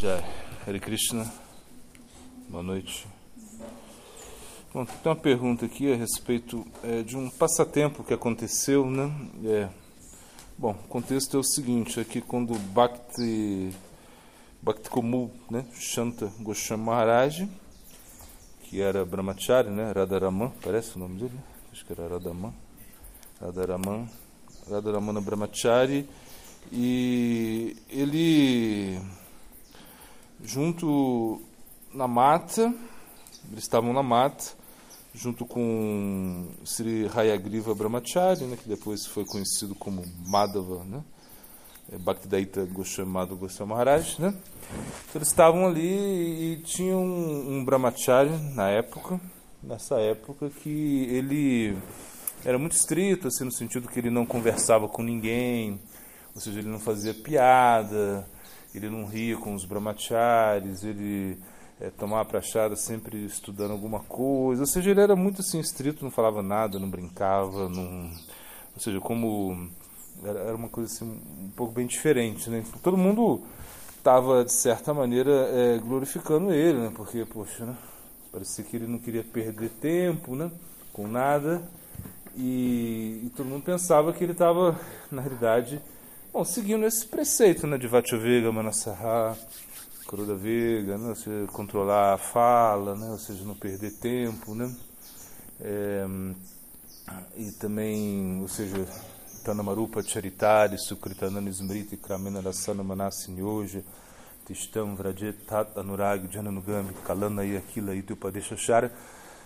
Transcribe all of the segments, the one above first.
Jai. Hare Krishna. Boa noite. Bom, tem uma pergunta aqui a respeito é, de um passatempo que aconteceu, né? É, bom, o contexto é o seguinte, aqui quando Bhakti, Bhakti Komu, né? Shanta Goswami Maharaj, que era Brahmachari, né? Radharaman, parece o nome dele? Acho que era Radhaman. Radharaman, Radharamana Brahmachari, e ele junto na mata, eles estavam na mata, junto com Sri Hayagriva Brahmachari, né, que depois foi conhecido como Madhava, né, é, Bhaktidaita Goswami Madhava Goswami Maharaj, né. Então, eles estavam ali e tinham um, um Brahmachari na época, nessa época que ele era muito estrito, assim, no sentido que ele não conversava com ninguém, ou seja, ele não fazia piada, ele não ria com os brahmacharis, ele é, tomava prachada sempre estudando alguma coisa, ou seja, ele era muito assim estrito, não falava nada, não brincava, não, ou seja, como era, uma coisa assim um pouco bem diferente, né? Todo mundo estava de certa maneira é, glorificando ele, né? Porque poxa, né? parecia que ele não queria perder tempo, né? Com nada e, e todo mundo pensava que ele estava na realidade Bom, seguindo esse preceito né, de Vega, Manassahá, Kuruda Vega, né, você controlar a fala, né, ou seja, não perder tempo, né, é, e também, ou seja, Tanamarupa Charitari, Sukritanana Smriti, Kramena Rasana Manasi Nyoja, Tishtam Vrajet Tat Anurag Jananugami, Kalana Yakila Itupadeshachara,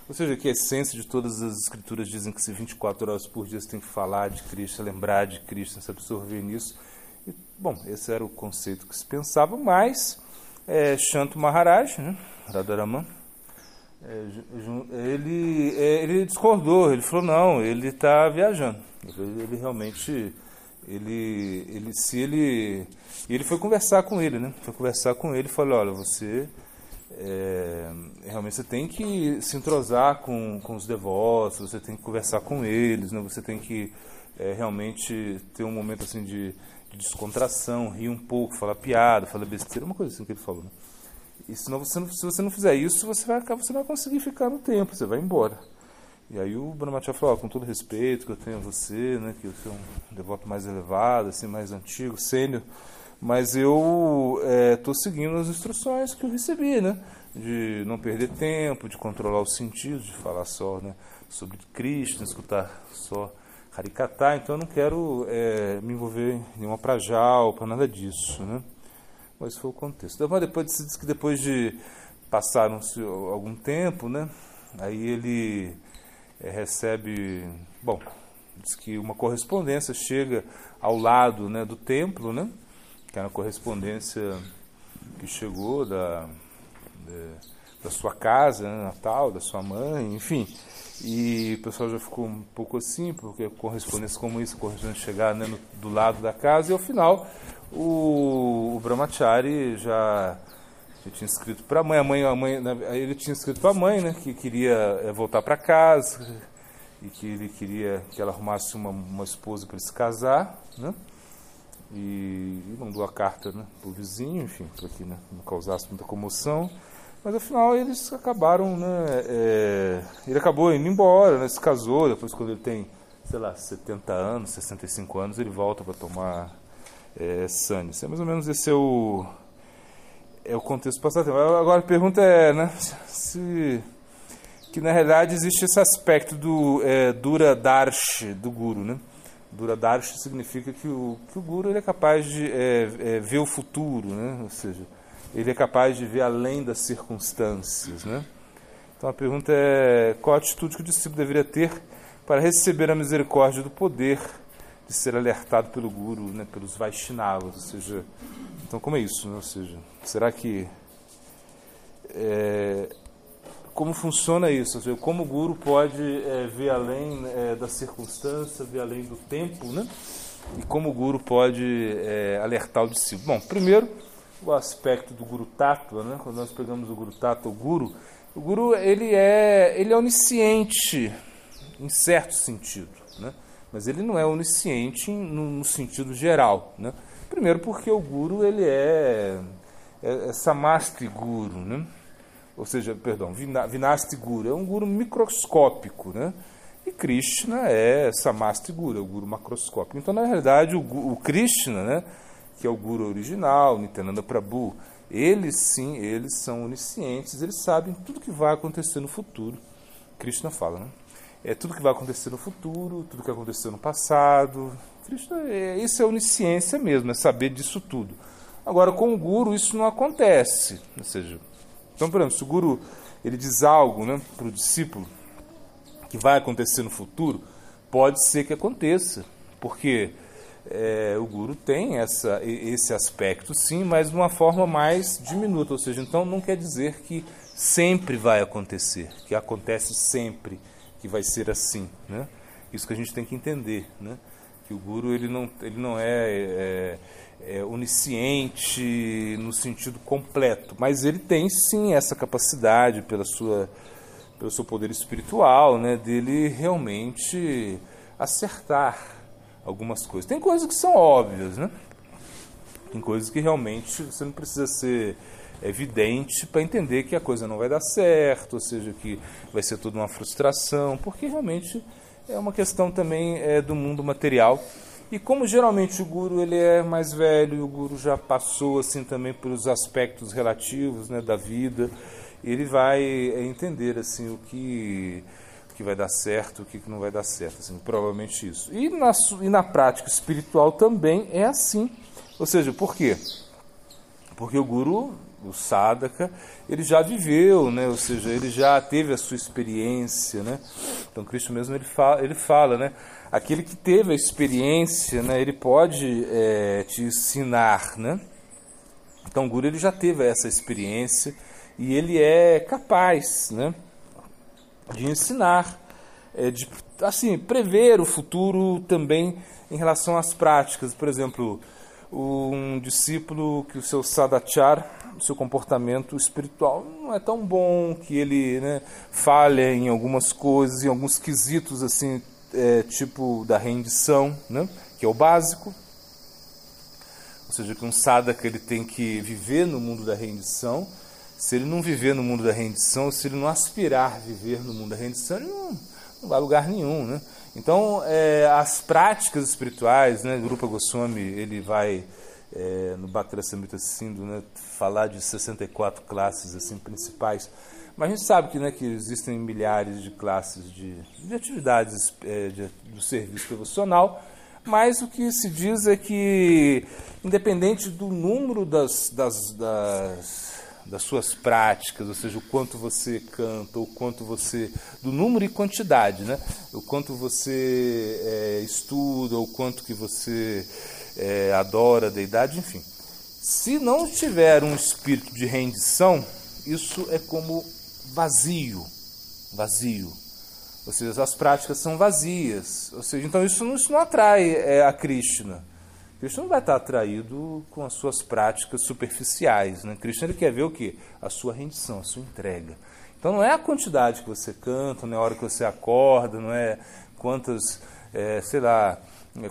ou seja, que a essência de todas as escrituras dizem que se 24 horas por dia você tem que falar de Cristo, lembrar de Cristo, se absorver nisso. E, bom, esse era o conceito que se pensava, mas é, Shanto Maharaj, né, Radharaman, é, ele, é, ele discordou, ele falou, não, ele está viajando. Ele, ele, realmente, ele, ele, se ele... E ele foi conversar com ele, né? Foi conversar com ele e falou, olha, você é, realmente você tem que se entrosar com, com os devotos, você tem que conversar com eles, né? você tem que é, realmente ter um momento assim de, de, descontração, rir um pouco, falar piada, falar besteira, uma coisa assim que ele falou. Né? E senão você não, se você não fizer isso, você vai, você não vai conseguir ficar no tempo, você vai embora. E aí o Brahmacharya falou, com todo respeito que eu tenho a você, né, que eu sou um devoto mais elevado, assim, mais antigo, sênior, mas eu estou é, seguindo as instruções que eu recebi, né? De não perder tempo, de controlar os sentidos, de falar só né, sobre Cristo, escutar só Harikata, então eu não quero é, me envolver em nenhuma prajal, para nada disso, né? Mas foi o contexto. Então, depois diz que depois de passaram-se algum tempo, né? Aí ele é, recebe, bom, diz que uma correspondência chega ao lado, né, do templo, né? Que era a correspondência que chegou da, da sua casa, né, natal, da sua mãe, enfim. E o pessoal já ficou um pouco assim, porque correspondência como isso, correspondência chegar né, no, do lado da casa, e ao final o, o Brahmachari já, já tinha escrito para a mãe, a mãe, a mãe, né, ele tinha escrito para a mãe, né, que queria é, voltar para casa e que ele queria que ela arrumasse uma, uma esposa para se casar, né? E, mandou a carta né, para o vizinho, enfim, para que né, não causasse muita comoção. Mas afinal eles acabaram, né, é, ele acabou indo embora, né, se casou, depois quando ele tem, sei lá, 70 anos, 65 anos, ele volta para tomar é. É mais ou menos esse é o, é o contexto passatempo. Agora a pergunta é, né, se que na realidade existe esse aspecto do é, Dura Darsh, do Guru, né? Duradarshi significa que o, que o guru ele é capaz de é, é, ver o futuro, né? ou seja, ele é capaz de ver além das circunstâncias. Né? Então a pergunta é: qual a atitude que o discípulo deveria ter para receber a misericórdia do poder de ser alertado pelo guru, né? pelos Vaishnavas? Ou seja, então como é isso? Né? Ou seja, será que é, como funciona isso, como o guru pode é, ver além é, da circunstância, ver além do tempo, né? E como o guru pode é, alertar o discípulo. Bom, primeiro, o aspecto do guru tattva, né? Quando nós pegamos o guru tattva, o guru, o guru ele é ele é onisciente em certo sentido, né? Mas ele não é onisciente no, no sentido geral, né? Primeiro porque o guru ele é é, é Samasti Guru, né? Ou seja, perdão, Vinasti Guru, é um guru microscópico, né? E Krishna é Samasti Guru, é o guru macroscópico. Então, na realidade, o, o Krishna, né, que é o guru original, Nityananda Prabhu, eles sim, eles são oniscientes, eles sabem tudo que vai acontecer no futuro. Krishna fala, né? É tudo que vai acontecer no futuro, tudo que aconteceu no passado. Krishna, é, isso é onisciência mesmo, é saber disso tudo. Agora, com o guru, isso não acontece. Ou seja, então, por exemplo, se o guru ele diz algo né, para o discípulo que vai acontecer no futuro, pode ser que aconteça, porque é, o guru tem essa, esse aspecto, sim, mas de uma forma mais diminuta, ou seja, então não quer dizer que sempre vai acontecer, que acontece sempre, que vai ser assim, né? Isso que a gente tem que entender, né? Que o guru ele não, ele não é, é é, onisciente no sentido completo, mas ele tem sim essa capacidade pela sua, pelo seu poder espiritual, né, dele realmente acertar algumas coisas. Tem coisas que são óbvias, né? Tem coisas que realmente você não precisa ser evidente para entender que a coisa não vai dar certo, ou seja, que vai ser tudo uma frustração, porque realmente é uma questão também é, do mundo material e como geralmente o guru ele é mais velho, o guru já passou assim também pelos aspectos relativos né, da vida, ele vai é, entender assim o que que vai dar certo, o que não vai dar certo, assim, provavelmente isso. E na, e na prática espiritual também é assim. Ou seja, por quê? Porque o guru, o sadhaka, ele já viveu, né? ou seja, ele já teve a sua experiência. Né? Então, Cristo mesmo ele fala, ele fala né? aquele que teve a experiência, né, ele pode é, te ensinar, né? Então o guru ele já teve essa experiência e ele é capaz, né, de ensinar, é, de assim prever o futuro também em relação às práticas. Por exemplo, um discípulo que o seu sadachar, seu comportamento espiritual não é tão bom, que ele né, falha em algumas coisas, em alguns quesitos assim é, tipo da rendição, né? que é o básico. Ou seja, que um sadhaka ele tem que viver no mundo da rendição. Se ele não viver no mundo da rendição, se ele não aspirar a viver no mundo da rendição, ele não, não vai a lugar nenhum. Né? Então, é, as práticas espirituais, né, Grupo Goswami, ele vai, é, no Bhakti Samhita Sindhu, né, falar de 64 classes assim principais mas a gente sabe que, né, que existem milhares de classes de, de atividades é, de, do serviço devocional, mas o que se diz é que, independente do número das, das, das, das suas práticas, ou seja, o quanto você canta, o quanto você. do número e quantidade, né? o quanto você é, estuda, o quanto que você é, adora a deidade, enfim. Se não tiver um espírito de rendição, isso é como vazio, vazio. Ou seja, as práticas são vazias. Ou seja, então isso não, isso não atrai é, a Krishna. Krishna não vai estar atraído com as suas práticas superficiais. Né? Krishna ele quer ver o quê? A sua rendição, a sua entrega. Então não é a quantidade que você canta, não é a hora que você acorda, não é quantas, é, sei lá,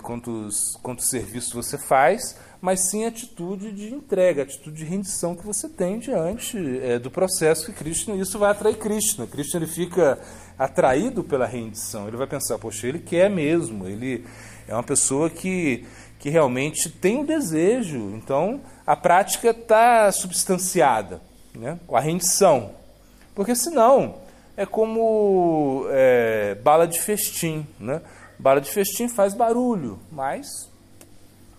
quantos, quantos serviços você faz, mas sim a atitude de entrega, a atitude de rendição que você tem diante é, do processo que Krishna, isso vai atrair Krishna. Krishna ele fica atraído pela rendição, ele vai pensar, poxa, ele quer mesmo, ele é uma pessoa que, que realmente tem o desejo, então a prática está substanciada né, a rendição, porque senão é como é, bala de festim, né? Bala de festim faz barulho, mas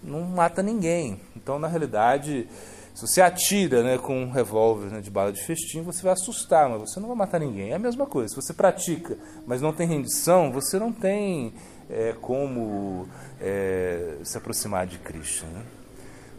não mata ninguém. Então, na realidade, se você atira né, com um revólver né, de bala de festim, você vai assustar, mas você não vai matar ninguém. É a mesma coisa. Se você pratica, mas não tem rendição, você não tem é, como é, se aproximar de Cristo. Né?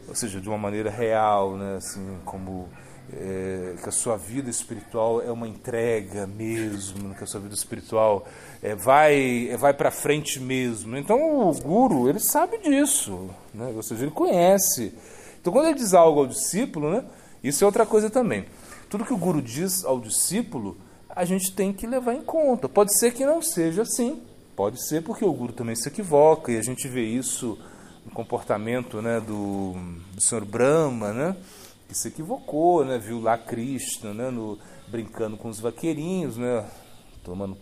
Ou seja, de uma maneira real, né, assim, como é, que a sua vida espiritual é uma entrega mesmo, que a sua vida espiritual é, vai, é, vai para frente mesmo. Então o guru, ele sabe disso, né? ou seja, ele conhece. Então quando ele diz algo ao discípulo, né, isso é outra coisa também. Tudo que o guru diz ao discípulo, a gente tem que levar em conta. Pode ser que não seja assim, pode ser porque o guru também se equivoca, e a gente vê isso no comportamento né, do, do senhor Brahma, né? Que se equivocou, né? Viu lá Krishna, né? No, brincando com os vaqueirinhos, né? Tomando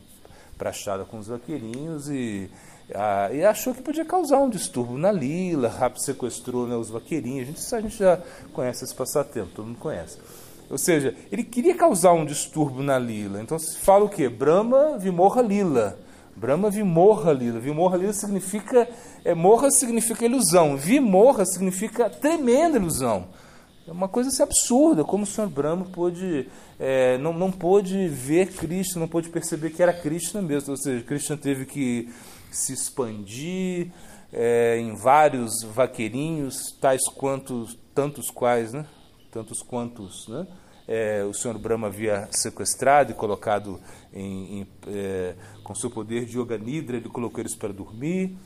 prachada com os vaqueirinhos e, a, e achou que podia causar um distúrbio na Lila, rápido sequestrou né, os vaqueirinhos. A gente, a gente já conhece esse passatempo, todo mundo conhece. Ou seja, ele queria causar um distúrbio na Lila. Então se fala o quê? Brahma Vimorra Lila. Brahma Vimorra Lila. Vimorra Lila significa. É, morra significa ilusão. Vimorra significa tremenda ilusão. É uma coisa assim, absurda, como o senhor Brahma pôde, é, não, não pôde ver Cristo, não pôde perceber que era Krishna mesmo. Ou seja, Krishna teve que se expandir é, em vários vaqueirinhos, tais quantos, tantos quais, né? Tantos quantos, né? É, o senhor Brahma havia sequestrado e colocado em, em, é, com seu poder de Yoga Nidra, ele colocou eles para dormir.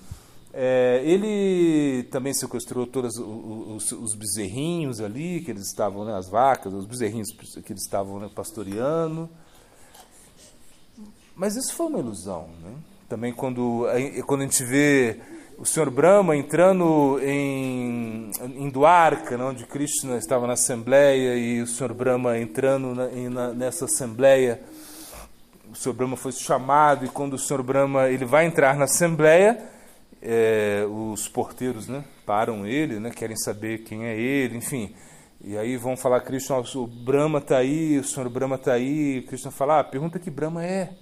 É, ele também sequestrou todos os, os, bezerrinhos ali, que eles estavam, né, as vacas, os bezerrinhos que eles estavam né, pastoreando. Mas isso foi uma ilusão. Né? Também quando, quando a gente vê o Senhor Brahma entrando em, em Dwarka, né, onde Krishna estava na assembleia, e o Senhor Brahma entrando na, na, nessa assembleia, o Senhor Brahma foi chamado, e quando o Senhor Brahma ele vai entrar na assembleia, é, os porteiros né, param ele, né, querem saber quem é ele, enfim. E aí vão falar, Krishna, o Brahma está aí, o senhor Brahma está aí. Krishna fala, ah, pergunta que Brahma é.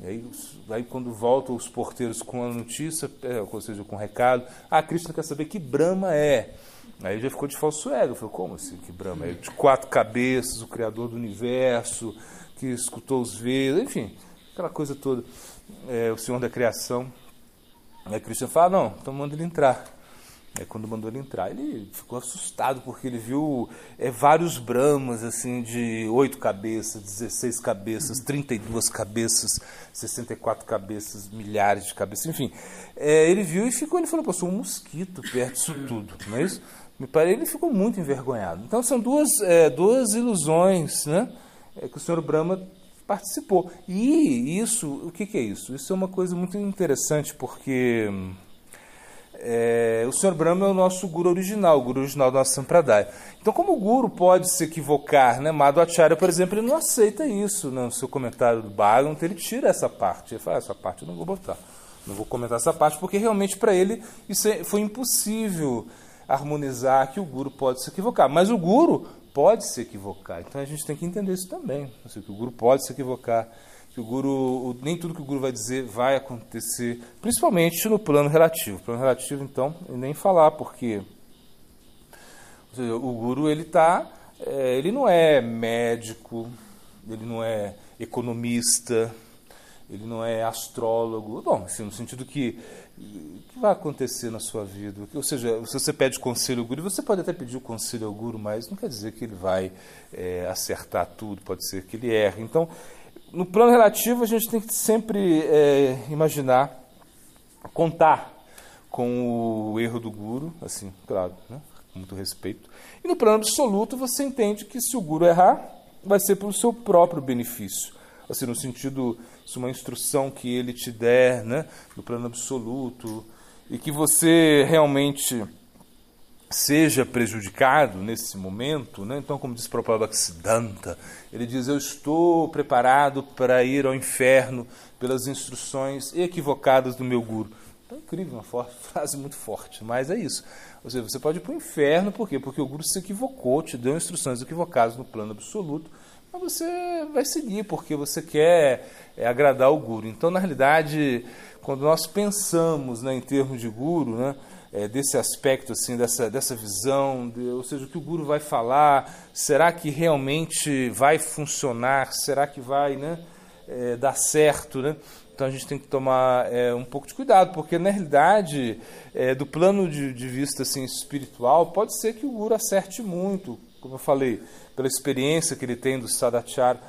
E aí, aí quando voltam os porteiros com a notícia, é, ou seja, com o recado, ah, Krishna quer saber que Brahma é. Aí já ficou de falso ego. Falei, como assim que Brahma é? De quatro cabeças, o criador do universo, que escutou os Vedas, enfim, aquela coisa toda. É, o senhor da criação. Aí Christian fala, não, então manda ele entrar. Aí quando mandou ele entrar, ele ficou assustado porque ele viu é, vários Brahmas, assim, de oito cabeças, 16 cabeças, 32 cabeças, 64 cabeças, milhares de cabeças, enfim. É, ele viu e ficou, ele falou, pô, sou um mosquito perto disso tudo, não é isso? Me parece, ele ficou muito envergonhado. Então são duas, é, duas ilusões, né? É, que o senhor Brahma participou. E isso, o que, que, é isso? Isso é uma coisa muito interessante, porque é, o Sr. Brahma é o nosso guru original, o guru original do nosso Sampradaya. Então, como o guru pode se equivocar, né? Madhvacharya, por exemplo, ele não aceita isso né? no seu comentário do Bhagavatam, ele tira essa parte. Ele fala, ah, essa parte eu não vou botar. Não vou comentar essa parte, porque realmente para ele isso é, foi impossível harmonizar que o guru pode se equivocar. Mas o guru pode se equivocar. Então a gente tem que entender isso também. Assim, que o guru pode se equivocar, que o guru, nem tudo que o guru vai dizer vai acontecer, principalmente no plano relativo. plano relativo, então, nem falar, porque seja, o guru ele tá, é, ele não é médico, ele não é economista, ele não é astrólogo. Bom, assim, no sentido que o que vai acontecer na sua vida? Ou seja, se você pede conselho ao guru, você pode até pedir o conselho ao guru, mas não quer dizer que ele vai é, acertar tudo, pode ser que ele erre. Então, no plano relativo, a gente tem que sempre é, imaginar, contar com o erro do guru, assim, claro, né? com muito respeito. E no plano absoluto, você entende que se o guru errar, vai ser para o seu próprio benefício assim, no sentido, se uma instrução que ele te der, né, no plano absoluto, e que você realmente seja prejudicado nesse momento, né? então, como diz Prabhupada Bhaktisiddhanta, ele diz: Eu estou preparado para ir ao inferno pelas instruções equivocadas do meu guru. Então, incrível, uma frase muito forte, mas é isso. Ou seja, você pode ir para o inferno, por quê? Porque o guru se equivocou, te deu instruções equivocadas no plano absoluto, mas você vai seguir porque você quer é, agradar o guru. Então, na realidade, quando nós pensamos né, em termos de guru, né, é, desse aspecto, assim, dessa, dessa visão, de, ou seja, o que o guru vai falar, será que realmente vai funcionar? Será que vai né, é, dar certo? Né? Então a gente tem que tomar é, um pouco de cuidado, porque na realidade, é, do plano de, de vista assim, espiritual, pode ser que o guru acerte muito, como eu falei, pela experiência que ele tem do sadachar,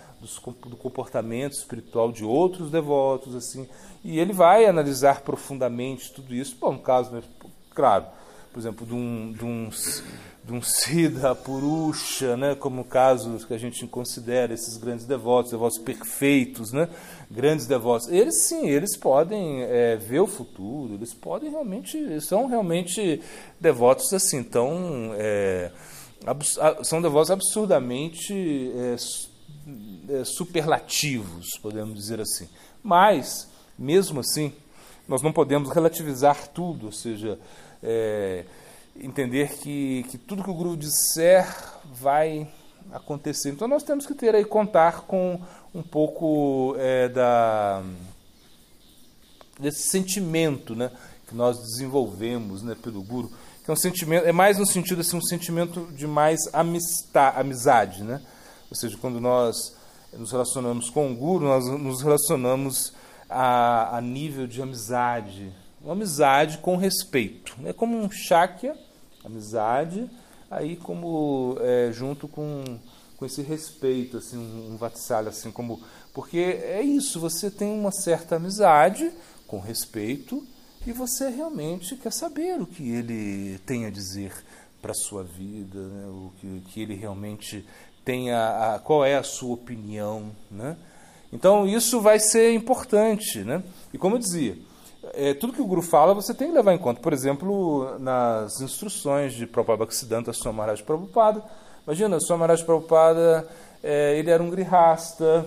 do comportamento espiritual de outros devotos, assim, e ele vai analisar profundamente tudo isso. Bom, no caso, né, claro, por exemplo, de um, de um, de um Siddha Purusha, né, como o caso que a gente considera esses grandes devotos, devotos perfeitos, né, grandes devotos, eles sim, eles podem é, ver o futuro, eles podem realmente, são realmente devotos assim, tão. É, são devotos absurdamente é, é, superlativos, podemos dizer assim. Mas, mesmo assim, nós não podemos relativizar tudo, ou seja, é, entender que, que tudo que o Guru disser vai acontecer. Então nós temos que ter aí contar com um pouco é, da desse sentimento, né, que nós desenvolvemos, né, pelo Guru, que é um sentimento, é mais no sentido assim um sentimento de mais amistad, amizade, né? Ou seja, quando nós nos relacionamos com o Guru, nós nos relacionamos a, a nível de amizade, uma amizade com respeito. É como um Shakya, amizade, aí como é, junto com, com esse respeito, assim, um, um Vatsalya, assim, como. Porque é isso, você tem uma certa amizade com respeito e você realmente quer saber o que ele tem a dizer para a sua vida, né? o que, que ele realmente tem a, a, qual é a sua opinião, né? Então isso vai ser importante, né? E como eu dizia, é, tudo que o Guru fala você tem que levar em conta. Por exemplo, nas instruções de Prabhupada Bhaktisiddhanta Swami Maharaj Prabhupada, imagina, Swami Maharaj Prabhupada, é, ele era um grihasta,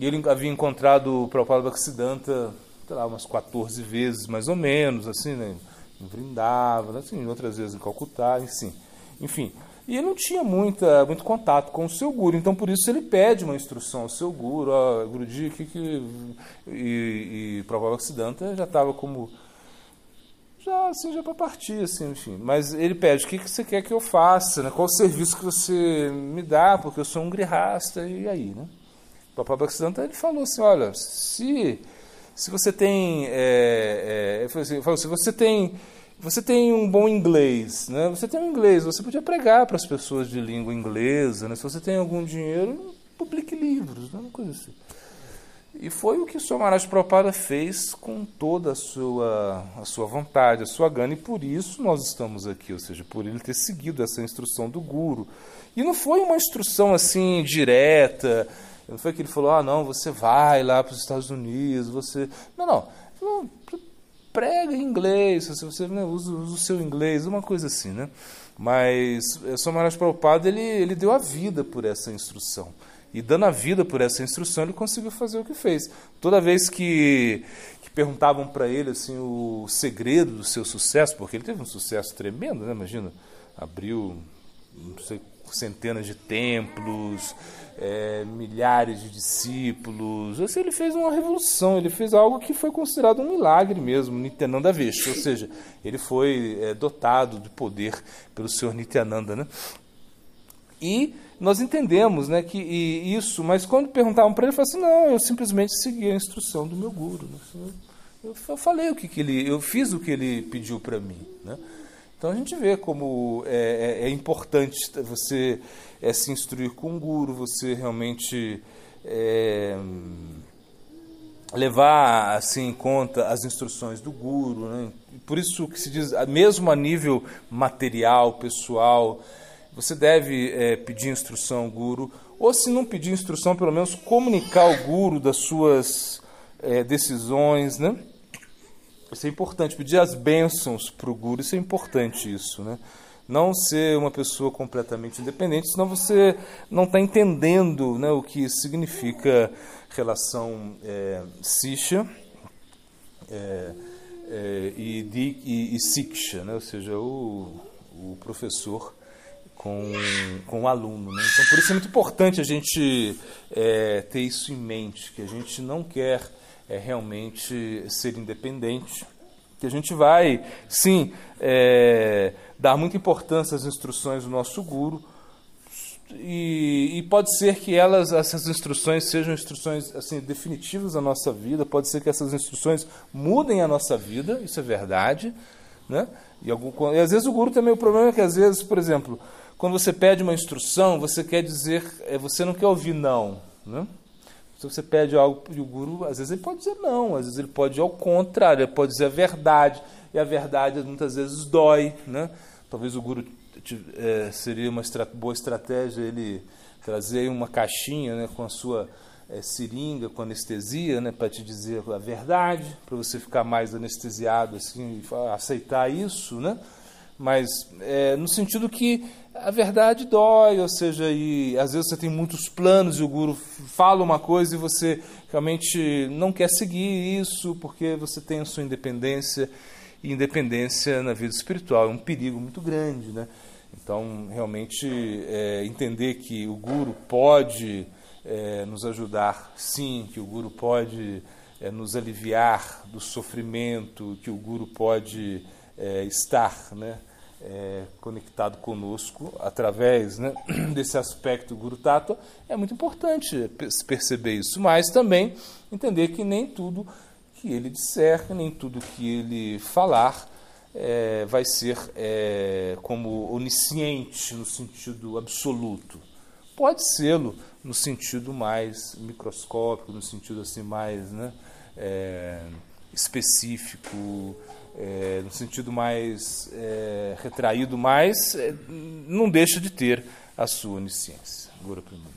ele havia encontrado o Prabhupada Bhaktisiddhanta, sei lá, umas 14 vezes mais ou menos, assim, né? Em Vrindavan, assim, outras vezes em Calcutá, enfim. Enfim, e ele não tinha muita, muito contato com o seu guru, então por isso ele pede uma instrução ao seu guru, ó, Guruji, que, que e, e Prabhupada Siddhanta já estava como já assim já para partir assim, enfim. Mas ele pede, o que, que você quer que eu faça, né? Qual o serviço que você me dá, porque eu sou um grihasta e aí, né? O Prabhupada Siddhanta ele falou assim, olha, se se você tem é, é, assim, falou, se você tem você tem um bom inglês, né? Você tem um inglês, você podia pregar para as pessoas de língua inglesa, né? Se você tem algum dinheiro, publique livros, né? coisa assim. E foi o que o Sr. Maharaj Prabhupada fez com toda a sua, a sua vontade, a sua gana, e por isso nós estamos aqui, ou seja, por ele ter seguido essa instrução do Guru. E não foi uma instrução assim direta, não foi que ele falou, ah, não, você vai lá para os Estados Unidos, você. Não, não. Falou, prega em inglês, se você né, usa, usa, o seu inglês, uma coisa assim, né? Mas o São Maharaj Prabhupada, ele, ele deu a vida por essa instrução. E dando a vida por essa instrução, ele conseguiu fazer o que fez. Toda vez que, que perguntavam para ele assim o segredo do seu sucesso, porque ele teve um sucesso tremendo, né? Imagina, abriu não sei, centenas de templos, é, milhares de discípulos. Assim, ele fez uma revolução, ele fez algo que foi considerado um milagre mesmo, Nityananda Vishnu, ou seja, ele foi é, dotado de poder pelo Senhor Nityananda. Né? E nós entendemos né, que isso, mas quando perguntavam para ele, ele falou assim: não, eu simplesmente segui a instrução do meu guru. Né? Eu, eu falei o que, que ele, eu fiz o que ele pediu para mim. Né? Então a gente vê como é, é, é importante você é, se instruir com o guru, você realmente é, levar assim em conta as instruções do guru. Né? Por isso que se diz, mesmo a nível material, pessoal, você deve é, pedir instrução ao guru, ou se não pedir instrução, pelo menos comunicar ao guru das suas é, decisões, né? Isso é importante, pedir as bênçãos para o guru, isso é importante isso, né? Não ser uma pessoa completamente independente, senão você não está entendendo né, o que significa relação é, Sisha é, é, e, e, e Siksha, né? ou seja, o, o professor com, com o aluno. Né? Então, por isso é muito importante a gente é, ter isso em mente, que a gente não quer é realmente ser independente, que a gente vai, sim, é, dar muita importância às instruções do nosso guru, e, e, pode ser que elas, essas instruções sejam instruções assim definitivas da nossa vida, pode ser que essas instruções mudem a nossa vida, isso é verdade, né? E, algum, e às vezes o guru também o problema é que às vezes, por exemplo, quando você pede uma instrução, você quer dizer, é, você não quer ouvir não, né? Se você pede algo para o guru, às vezes ele pode dizer não, às vezes ele pode ir ao contrário, ele pode dizer a verdade, e a verdade muitas vezes dói. Né? Talvez o guru é, seria uma boa estratégia ele trazer uma caixinha né, com a sua é, seringa, com anestesia, né, para te dizer a verdade, para você ficar mais anestesiado assim, e aceitar isso. Né? Mas é, no sentido que a verdade dói, ou seja, e às vezes você tem muitos planos e o guru fala uma coisa e você realmente não quer seguir isso porque você tem a sua independência e independência na vida espiritual é um perigo muito grande, né? Então, realmente, é, entender que o guru pode é, nos ajudar, sim, que o guru pode é, nos aliviar do sofrimento, que o guru pode é, estar, né? É, conectado conosco através né, desse aspecto Guru Tattva, é muito importante perceber isso, mas também entender que nem tudo que ele disser, nem tudo que ele falar é, vai ser é, como onisciente no sentido absoluto. Pode sê-lo no sentido mais microscópico, no sentido assim mais né, é, específico, é, no sentido mais é, retraído, mas é, não deixa de ter a sua onisciência. Guru Primana.